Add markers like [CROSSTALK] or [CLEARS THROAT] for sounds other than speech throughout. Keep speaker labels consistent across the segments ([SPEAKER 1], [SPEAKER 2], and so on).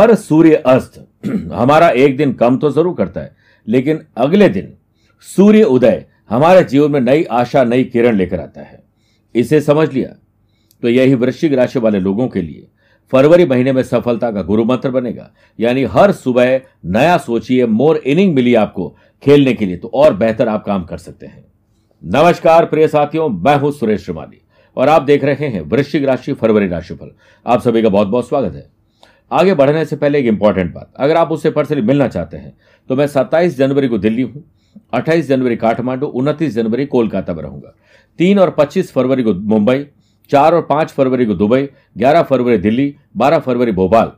[SPEAKER 1] हर सूर्य अस्त, हमारा एक दिन कम तो ज़रूर करता है, लेकिन अगले दिन सूर्य उदय हमारे जीवन में नई आशा, नई किरण लेकर आता है। इसे समझ लिया? तो यही वृश्चिक राशि वाले लोगों के लिए फरवरी महीने में सफलता का गुरु मंत्र बनेगा। यानी हर सुबह नया सोचिए, मोर इनिंग मिली आपको खेलने के लिए तो और बेहतर आप काम कर सकते हैं। नमस्कार प्रिय साथियों, मैं हूँ सुरेश श्रीमाली, और आप देख रहे हैं वृश्चिक राशि, फरवरी राशिफल। आप सभी का बहुत बहुत स्वागत है। आगे बढ़ने से पहले एक इंपॉर्टेंट बात। अगर आप उससे पर्सनली मिलना चाहते हैं तो मैं 27 जनवरी को दिल्ली हूँ 28 जनवरी काठमांडू, उनतीस जनवरी कोलकाता में रहूँगा। तीन और 25 फरवरी को मुंबई, चार और पाँच फरवरी को दुबई, ग्यारह फरवरी दिल्ली, बारह फरवरी भोपाल,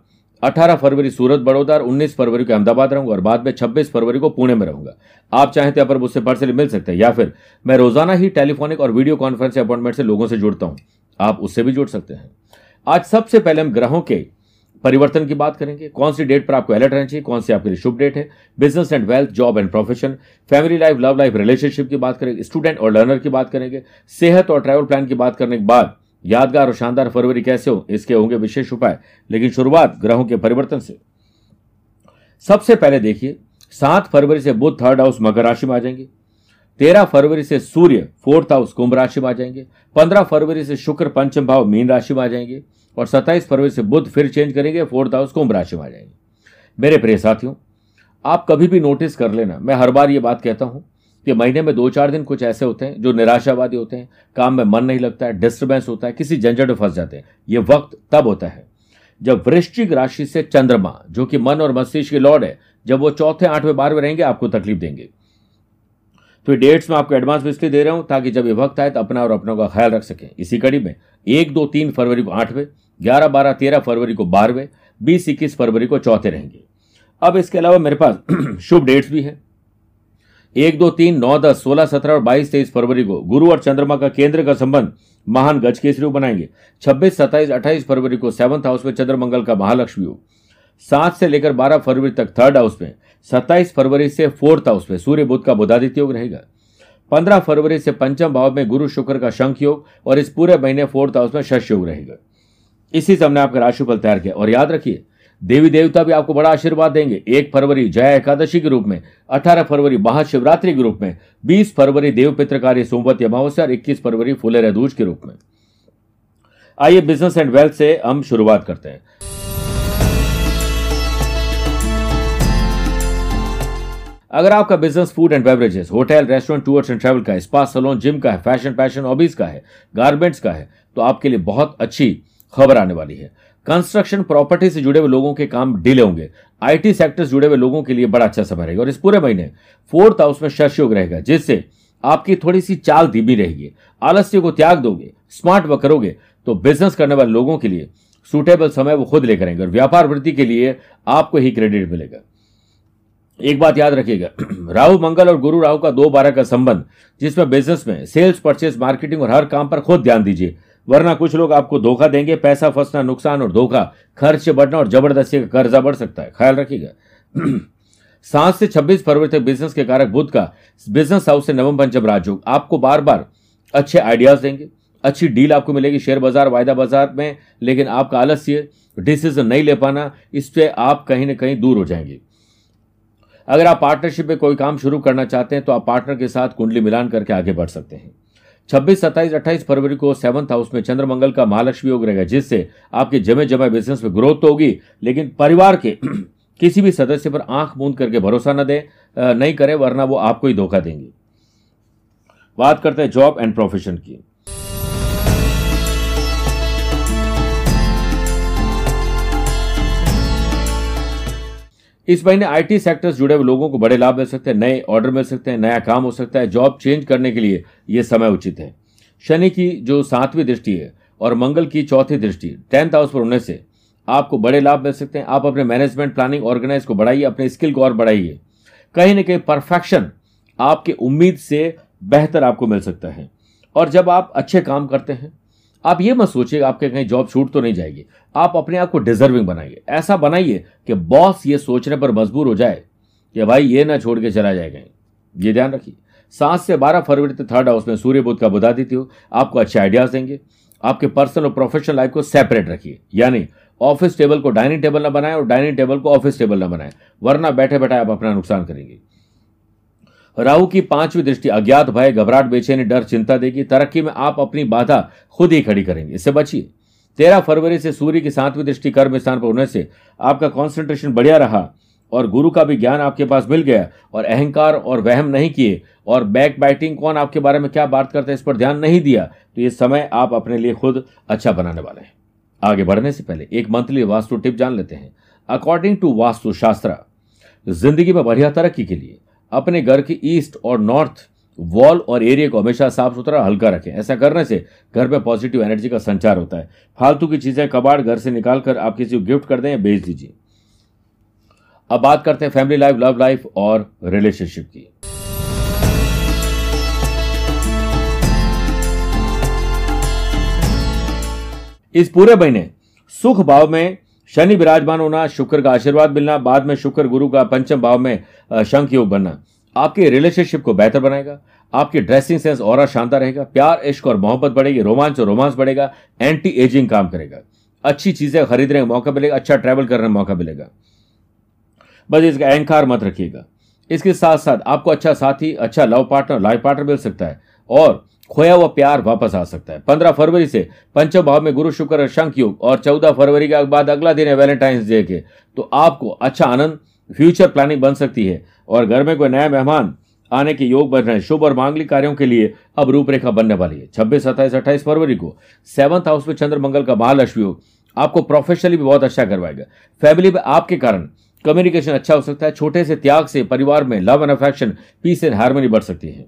[SPEAKER 1] अठारह फरवरी सूरत, बड़ौदा और उन्नीस फरवरी को अहमदाबाद रहूँगा और बाद में छब्बीस फरवरी को पुणे में रहूँगा। आप चाहें तो पर मुझसे पर्सनली मिल सकते हैं या फिर मैं रोज़ाना ही टेलीफोनिक और वीडियो कॉन्फ्रेंस अपॉइंटमेंट से लोगों से जुड़ता हूँ। आप उससे भी जुड़ सकते हैं। आज सबसे पहले हम ग्रहों के परिवर्तन की बात करेंगे, कौन सी डेट पर आपको अलर्ट रहना चाहिए, कौन सी आपके लिए शुभ डेट है? Business and wealth job and profession family life love life relationship की बात करेंगे स्टूडेंट और लर्नर की बात करेंगे, सेहत और ट्रैवल प्लान की बात करने के बाद यादगार और शानदार फरवरी कैसे हो, इसके होंगे विशेष उपाय। लेकिन शुरुआत ग्रहों के परिवर्तन से। सबसे पहले देखिए, सात फरवरी से बुध थर्ड हाउस मकर राशि में आ जाएँगे। तेरह फरवरी से सूर्य फोर्थ हाउस कुंभ राशि में आ जाएँगे, पंद्रह फरवरी से शुक्र पंचम भाव मीन राशि में आ जाएँगे और सत्ताईस फरवरी से बुध फिर चेंज करेंगे, फोर्थ हाउस कुंभ राशि में आ जाएँगे। मेरे प्रिय साथियों, आप कभी भी नोटिस कर लेना, मैं हर बार ये बात कहता हूँ कि महीने में दो चार दिन कुछ ऐसे होते हैं जो निराशावादी होते हैं, काम में मन नहीं लगता है डिस्टर्बेंस होता है, किसी झंझट में फंस जाते हैं। ये वक्त तब होता है जब वृश्चिक राशि से चंद्रमा, जो कि मन और मस्तिष्क की लॉर्ड है, जब वो चौथे, आठवें, बारहवें रहेंगे, आपको तकलीफ़ देंगे। तो डेट्स में आपको एडवांस में इसलिए दे रहा हूँ ताकि जब ये वक्त आए तो अपना और अपनों का ख्याल रख सकें। इसी कड़ी में एक, दो, तीन फरवरी को आठवें, ग्यारह, बारह, तेरह फरवरी को बारहवें, बीस, इक्कीस फरवरी को चौथे रहेंगे। अब इसके अलावा मेरे पास [CLEARS THROAT] शुभ डेट्स भी है। एक, दो, तीन, नौ, दस, सोलह, सत्रह और बाईस, तेईस फरवरी को गुरु और चंद्रमा का केंद्र का संबंध महान गज केसरी बनाएँगे। छब्बीस, सत्ताईस, अट्ठाईस फरवरी को सेवंथ हाउस में चंद्रमंगल का महालक्ष्मी योग सात से लेकर बारह फरवरी तक थर्ड हाउस में सत्ताईस फरवरी से फोर्थ हाउस में सूर्य बुद्ध का बुधादित्य योग रहेगा। पंद्रह फरवरी से पंचम भाव में गुरु शुक्र का शंख योग और इस पूरे महीने फोर्थ हाउस में शश योग रहेगा। इसी से हमने आपका राशिफल तैयार किया और याद रखिए, देवी देवता भी आपको बड़ा आशीर्वाद देंगे। एक फरवरी जया एकादशी के रूप में, अठारह फरवरी महाशिवरात्रि के रूप में, बीस फरवरी देव पित्रकारी सोमवती अमावस्या और इक्कीस फरवरी फूले रहदूज के रूप में। आइए बिज़नेस एंड वेल्थ से हम शुरुआत करते हैं। अगर आपका business food and beverages hotel restaurant tours and travel का है स्पा सलोन जिम का है फ़ैशन पैशन हॉबीज का है गारमेंट्स का है तो आपके लिए बहुत अच्छी खबर आने वाली है। कंस्ट्रक्शन प्रॉपर्टी से जुड़े हुए लोगों के काम डिले होंगे। आईटी सेक्टर से जुड़े हुए लोगों के लिए बड़ा अच्छा समय रहेगा। और इस पूरे महीने फोर्थ हाउस में शश योग रहेगा, जिससे आपकी थोड़ी सी चाल धीमी रहेगी। आलस्य को त्याग दोगे स्मार्ट वर्क करोगे तो बिज़नेस करने वाले लोगों के लिए सुटेबल समय वो खुद लेकर आएँगे। और व्यापार वृद्धि के लिए आपको ही क्रेडिट मिलेगा। एक बात याद रखिएगा। [CLEARS THROAT] राहु मंगल और गुरु राहु का दो बारह का संबंध, जिसमें बिज़नेस में सेल्स परचेस मार्केटिंग और हर काम पर खुद ध्यान दीजिए। वरना कुछ लोग आपको धोखा देंगे, पैसा फंसना, नुकसान और धोखा, खर्च बढ़ना और ज़बरदस्ती का कर्जा बढ़ सकता है। ख्याल रखिएगा। [CLEARS THROAT] सात से छब्बीस फरवरी तक बिज़नेस के कारक बुद्ध का बिज़नेस हाउस से नवम पंचम राजयोग आपको बार बार अच्छे आइडियाज़ देंगे। अच्छी डील आपको मिलेगी शेयर बाज़ार, वायदा बाज़ार में, लेकिन आपका आलस्य डिसीज़न नहीं ले पाना इससे आप कहीं ना कहीं दूर हो जाएँगे। अगर आप पार्टनरशिप में कोई काम शुरू करना चाहते हैं तो आप पार्टनर के साथ कुंडली मिलान करके आगे बढ़ सकते हैं। छब्बीस, सत्ताईस, अट्ठाईस फरवरी को सेवंथ हाउस में चंद्रमंगल का महालक्ष्मी योग रहेगा, जिससे आपके जमे जमे बिज़नेस में ग्रोथ तो होगी, लेकिन परिवार के [CLEARS THROAT] किसी भी सदस्य पर आँख मूंद करके भरोसा न दे नहीं करें, वरना वो आपको ही धोखा देंगे। बात करते हैं जॉब एंड प्रोफेशन की। इस महीने आईटी सेक्टर से जुड़े हुए लोगों को बड़े लाभ मिल सकते हैं, नए ऑर्डर मिल सकते हैं, नया काम हो सकता है जॉब चेंज करने के लिए यह समय उचित है। शनि की जो सातवीं दृष्टि है और मंगल की चौथी दृष्टि टेंथ हाउस पर होने से आपको बड़े लाभ मिल सकते हैं। आप अपने मैनेजमेंट प्लानिंग ऑर्गेनाइज को बढ़ाइए, अपने स्किल को और बढ़ाइए। कहीं ना कहीं परफेक्शन आपके उम्मीद से बेहतर आपको मिल सकता है। और जब आप अच्छे काम करते हैं आप ये मत सोचिए आपके कहीं जॉब छूट तो नहीं जाएगी। आप अपने आप को डिजर्विंग बनाइए। ऐसा बनाइए कि बॉस ये सोचने पर मजबूर हो जाए कि भाई ये ना छोड़ के चला जाएगा ये ध्यान रखिए। सात से बारह फरवरी तक थर्ड हाउस में सूर्य बुद्ध का बुधा देती हो। आपको अच्छे आइडियाज़ देंगे। आपके पर्सनल और प्रोफेशनल लाइफ को सेपरेट रखिए। यानी ऑफ़िस टेबल को डाइनिंग टेबल ना बनाएँ और डाइनिंग टेबल को ऑफ़िस टेबल ना बनाएँ। वरना बैठे बैठे आप अपना नुकसान करेंगे। राहु की पांचवी दृष्टि अज्ञात भय घबराहट बेचैनी, डर, चिंता देगी। तरक्की में आप अपनी बाधा खुद ही खड़ी करेंगे। इससे बचिए। तेरह फरवरी से सूर्य की सातवीं दृष्टि कर्म स्थान पर होने से आपका कॉन्सेंट्रेशन बढ़िया रहा और गुरु का भी ज्ञान आपके पास मिल गया और अहंकार और वहम नहीं किए और बैक बाइटिंग कौन आपके बारे में क्या बात करता है इस पर ध्यान नहीं दिया तो ये समय आप अपने लिए खुद अच्छा बनाने वाले हैं। आगे बढ़ने से पहले एक मंथली वास्तु टिप जान लेते हैं। अकॉर्डिंग टू वास्तु शास्त्र ज़िंदगी में बढ़िया तरक्की के लिए अपने घर की ईस्ट और नॉर्थ वॉल और एरिया को हमेशा साफ़ सुथरा हल्का रखें। ऐसा करने से घर में पॉजिटिव एनर्जी का संचार होता है। फालतू की चीज़ें कबाड़ घर से निकालकर आप किसी को गिफ्ट कर दें या बेच दीजिए। अब बात करते हैं फैमिली लाइफ, लव लाइफ और रिलेशनशिप की। इस पूरे महीने सुख भाव में शनि विराजमान होना, शुक्र का आशीर्वाद मिलना, बाद में शुक्र गुरु का पंचम भाव में शंख योग बनना। आपके रिलेशनशिप को बेहतर बनाएगा, आपकी ड्रेसिंग सेंस और शानदार रहेगा, प्यार, इश्क और मोहब्बत बढ़ेगी, रोमांच और रोमांस बढ़ेगा एंटी एजिंग काम करेगा। अच्छी चीज़ें खरीदने का मौका मिलेगा अच्छा ट्रैवल करने का मौका मिलेगा। बस इसका अहंकार मत रखिएगा। इसके साथ साथ आपको अच्छा साथी अच्छा लव पार्टनर लाइफ पार्टनर मिल सकता है। और खोया हुआ प्यार वापस आ सकता है। पंद्रह फरवरी से पंचम भाव में गुरु, शुक्र शंख योग और चौदह फरवरी के बाद अगला दिन है वैलेंटाइंस डे के। तो आपको अच्छा आनंद, फ्यूचर प्लानिंग बन सकती है और घर में कोई नया मेहमान आने के योग बन रहे हैं। शुभ और मांगलिक कार्यों के लिए अब रूपरेखा बनने वाली है। छब्बीस, सत्ताईस, अट्ठाईस फरवरी को सेवंथ हाउस में चंद्र मंगल का महालक्ष्मी योग आपको प्रोफेशनली भी बहुत अच्छा करवाएगा। फैमिली में आपके कारण कम्युनिकेशन अच्छा हो सकता है। छोटे से त्याग से परिवार में love and affection peace and harmony बढ़ सकती है।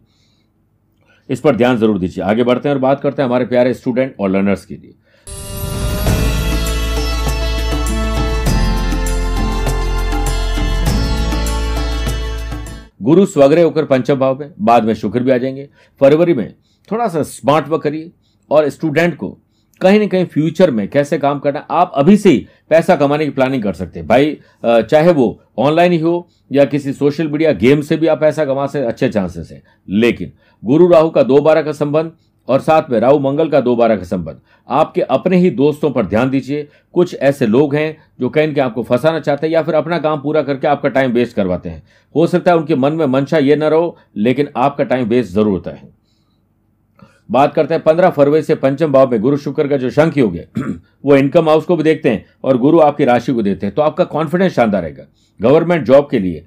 [SPEAKER 1] इस पर ध्यान ज़रूर दीजिए। आगे बढ़ते हैं और बात करते हैं हमारे प्यारे स्टूडेंट और लर्नर्स के लिए। गुरु स्वग्रह होकर पंचम भाव में, बाद में शुक्र भी आ जाएँगे। फरवरी में थोड़ा सा स्मार्ट वर्क करिए और स्टूडेंट को कहीं ना कहीं फ्यूचर में कैसे काम करना, आप अभी से ही पैसा कमाने की प्लानिंग कर सकते हैं। भाई चाहे वो ऑनलाइन ही हो या किसी सोशल मीडिया गेम से भी आप पैसा कमा सकते अच्छे चांसेस हैं। लेकिन गुरु राहु का दो बारह का संबंध और साथ में राहु मंगल का दो बारह का संबंध, आपके अपने ही दोस्तों पर ध्यान दीजिए। कुछ ऐसे लोग हैं जो कहीं के आपको फंसाना चाहते हैं या फिर अपना काम पूरा करके आपका टाइम वेस्ट करवाते हैं। हो सकता है उनके मन में मंशा ये न रहो, लेकिन आपका टाइम वेस्ट ज़रूर होता है। बात करते हैं, पंद्रह फरवरी से पंचम भाव में गुरु शुक्र का जो शंख योग है, [CLEARS THROAT] वो इनकम हाउस को भी देखते हैं और गुरु आपकी राशि को देते हैं तो आपका कॉन्फिडेंस शानदार रहेगा। गवर्नमेंट जॉब के लिए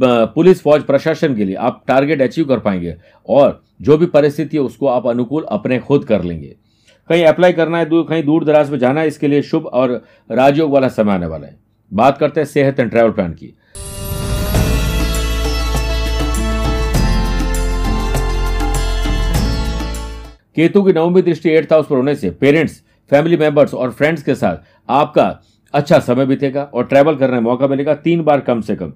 [SPEAKER 1] पुलिस, फौज, प्रशासन के लिए आप टारगेट अचीव कर पाएँगे और जो भी परिस्थिति है उसको आप अनुकूल अपने खुद कर लेंगे। कहीं अप्लाई करना है दूर कहीं दूर दराज में जाना है, इसके लिए शुभ और राजयोग वाला समय आने वाला है। बात करते हैं सेहत एंड ट्रैवल प्लान की। केतु की नवमी दृष्टि एट्थ हाउस पर होने से पेरेंट्स, फैमिली मेंबर्स और फ्रेंड्स के साथ आपका अच्छा समय बीतेगा और ट्रैवल करने का मौका मिलेगा तीन बार कम से कम।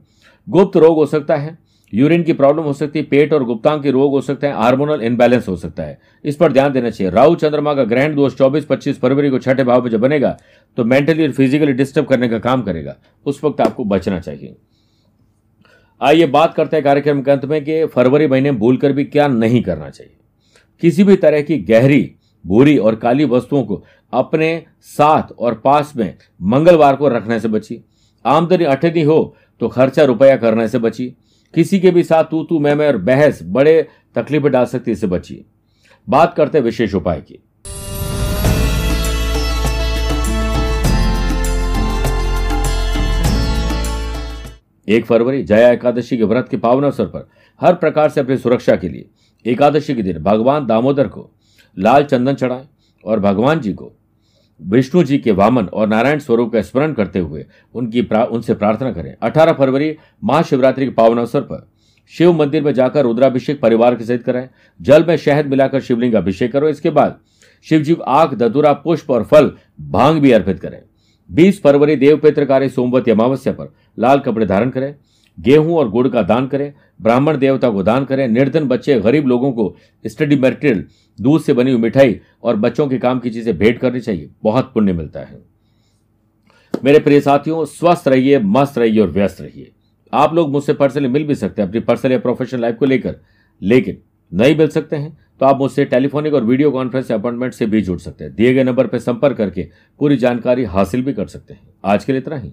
[SPEAKER 1] गुप्त रोग हो सकता है, यूरिन की प्रॉब्लम हो सकती है, पेट और गुप्तांग के रोग हो सकते हैं, हार्मोनल इनबैलेंस हो सकता है। इस पर ध्यान देना चाहिए। राहु चंद्रमा का ग्रहण दोष चौबीस, पच्चीस फरवरी को छठे भाव में जब बनेगा तो मेंटली और फिजिकली डिस्टर्ब करने का काम करेगा। उस वक्त आपको बचना चाहिए। आइए बात करते हैं कार्यक्रम के अंत में कि फरवरी महीने भूल कर भी क्या नहीं करना चाहिए। किसी भी तरह की गहरी, बुरी और काली वस्तुओं को अपने साथ और पास में मंगलवार को रखने से बची। आमदनी अठनी हो तो खर्चा रुपया करने से बची। किसी के भी साथ तू तू मैं मैं और बहस, बड़े तकलीफें डाल सकती इससे बची। बात करते विशेष उपाय की। एक फरवरी, जया एकादशी के व्रत के पावन अवसर पर हर प्रकार से अपनी सुरक्षा के लिए एकादशी के दिन भगवान दामोदर को लाल चंदन चढ़ाएँ और भगवान जी को विष्णु जी के वामन और नारायण स्वरूप का स्मरण करते हुए उनकी प्रा, उनसे प्रार्थना करें। 18 फरवरी महाशिवरात्रि के पावन अवसर पर शिव मंदिर में जाकर रुद्राभिषेक परिवार के सहित करें जल में शहद मिलाकर शिवलिंग अभिषेक करो। इसके बाद शिव जी को आग ददुरा पुष्प और फल भाँग भी अर्पित करें। 20 फरवरी देवपित्रकारी सोमवती अमावस्या पर लाल कपड़े धारण करें। गेहूँ और गुड़ का दान करें, ब्राह्मण देवता को दान करें, निर्धन बच्चे, गरीब लोगों को स्टडी मटेरियल, दूध से बनी हुई मिठाई और बच्चों के काम की चीज़ें भेंट करनी चाहिए। बहुत पुण्य मिलता है। मेरे प्रिय साथियों, स्वस्थ रहिए, मस्त रहिए और व्यस्त रहिए। आप लोग मुझसे पर्सनली मिल भी सकते हैं अपनी पर्सनल या प्रोफेशनल लाइफ को लेकर। लेकिन नहीं मिल सकते हैं तो आप मुझसे टेलीफोनिक और वीडियो कॉन्फ्रेंस अपॉइंटमेंट से भी जुड़ सकते हैं। दिए गए नंबर पर संपर्क करके पूरी जानकारी हासिल भी कर सकते हैं। आज के लिए इतना ही।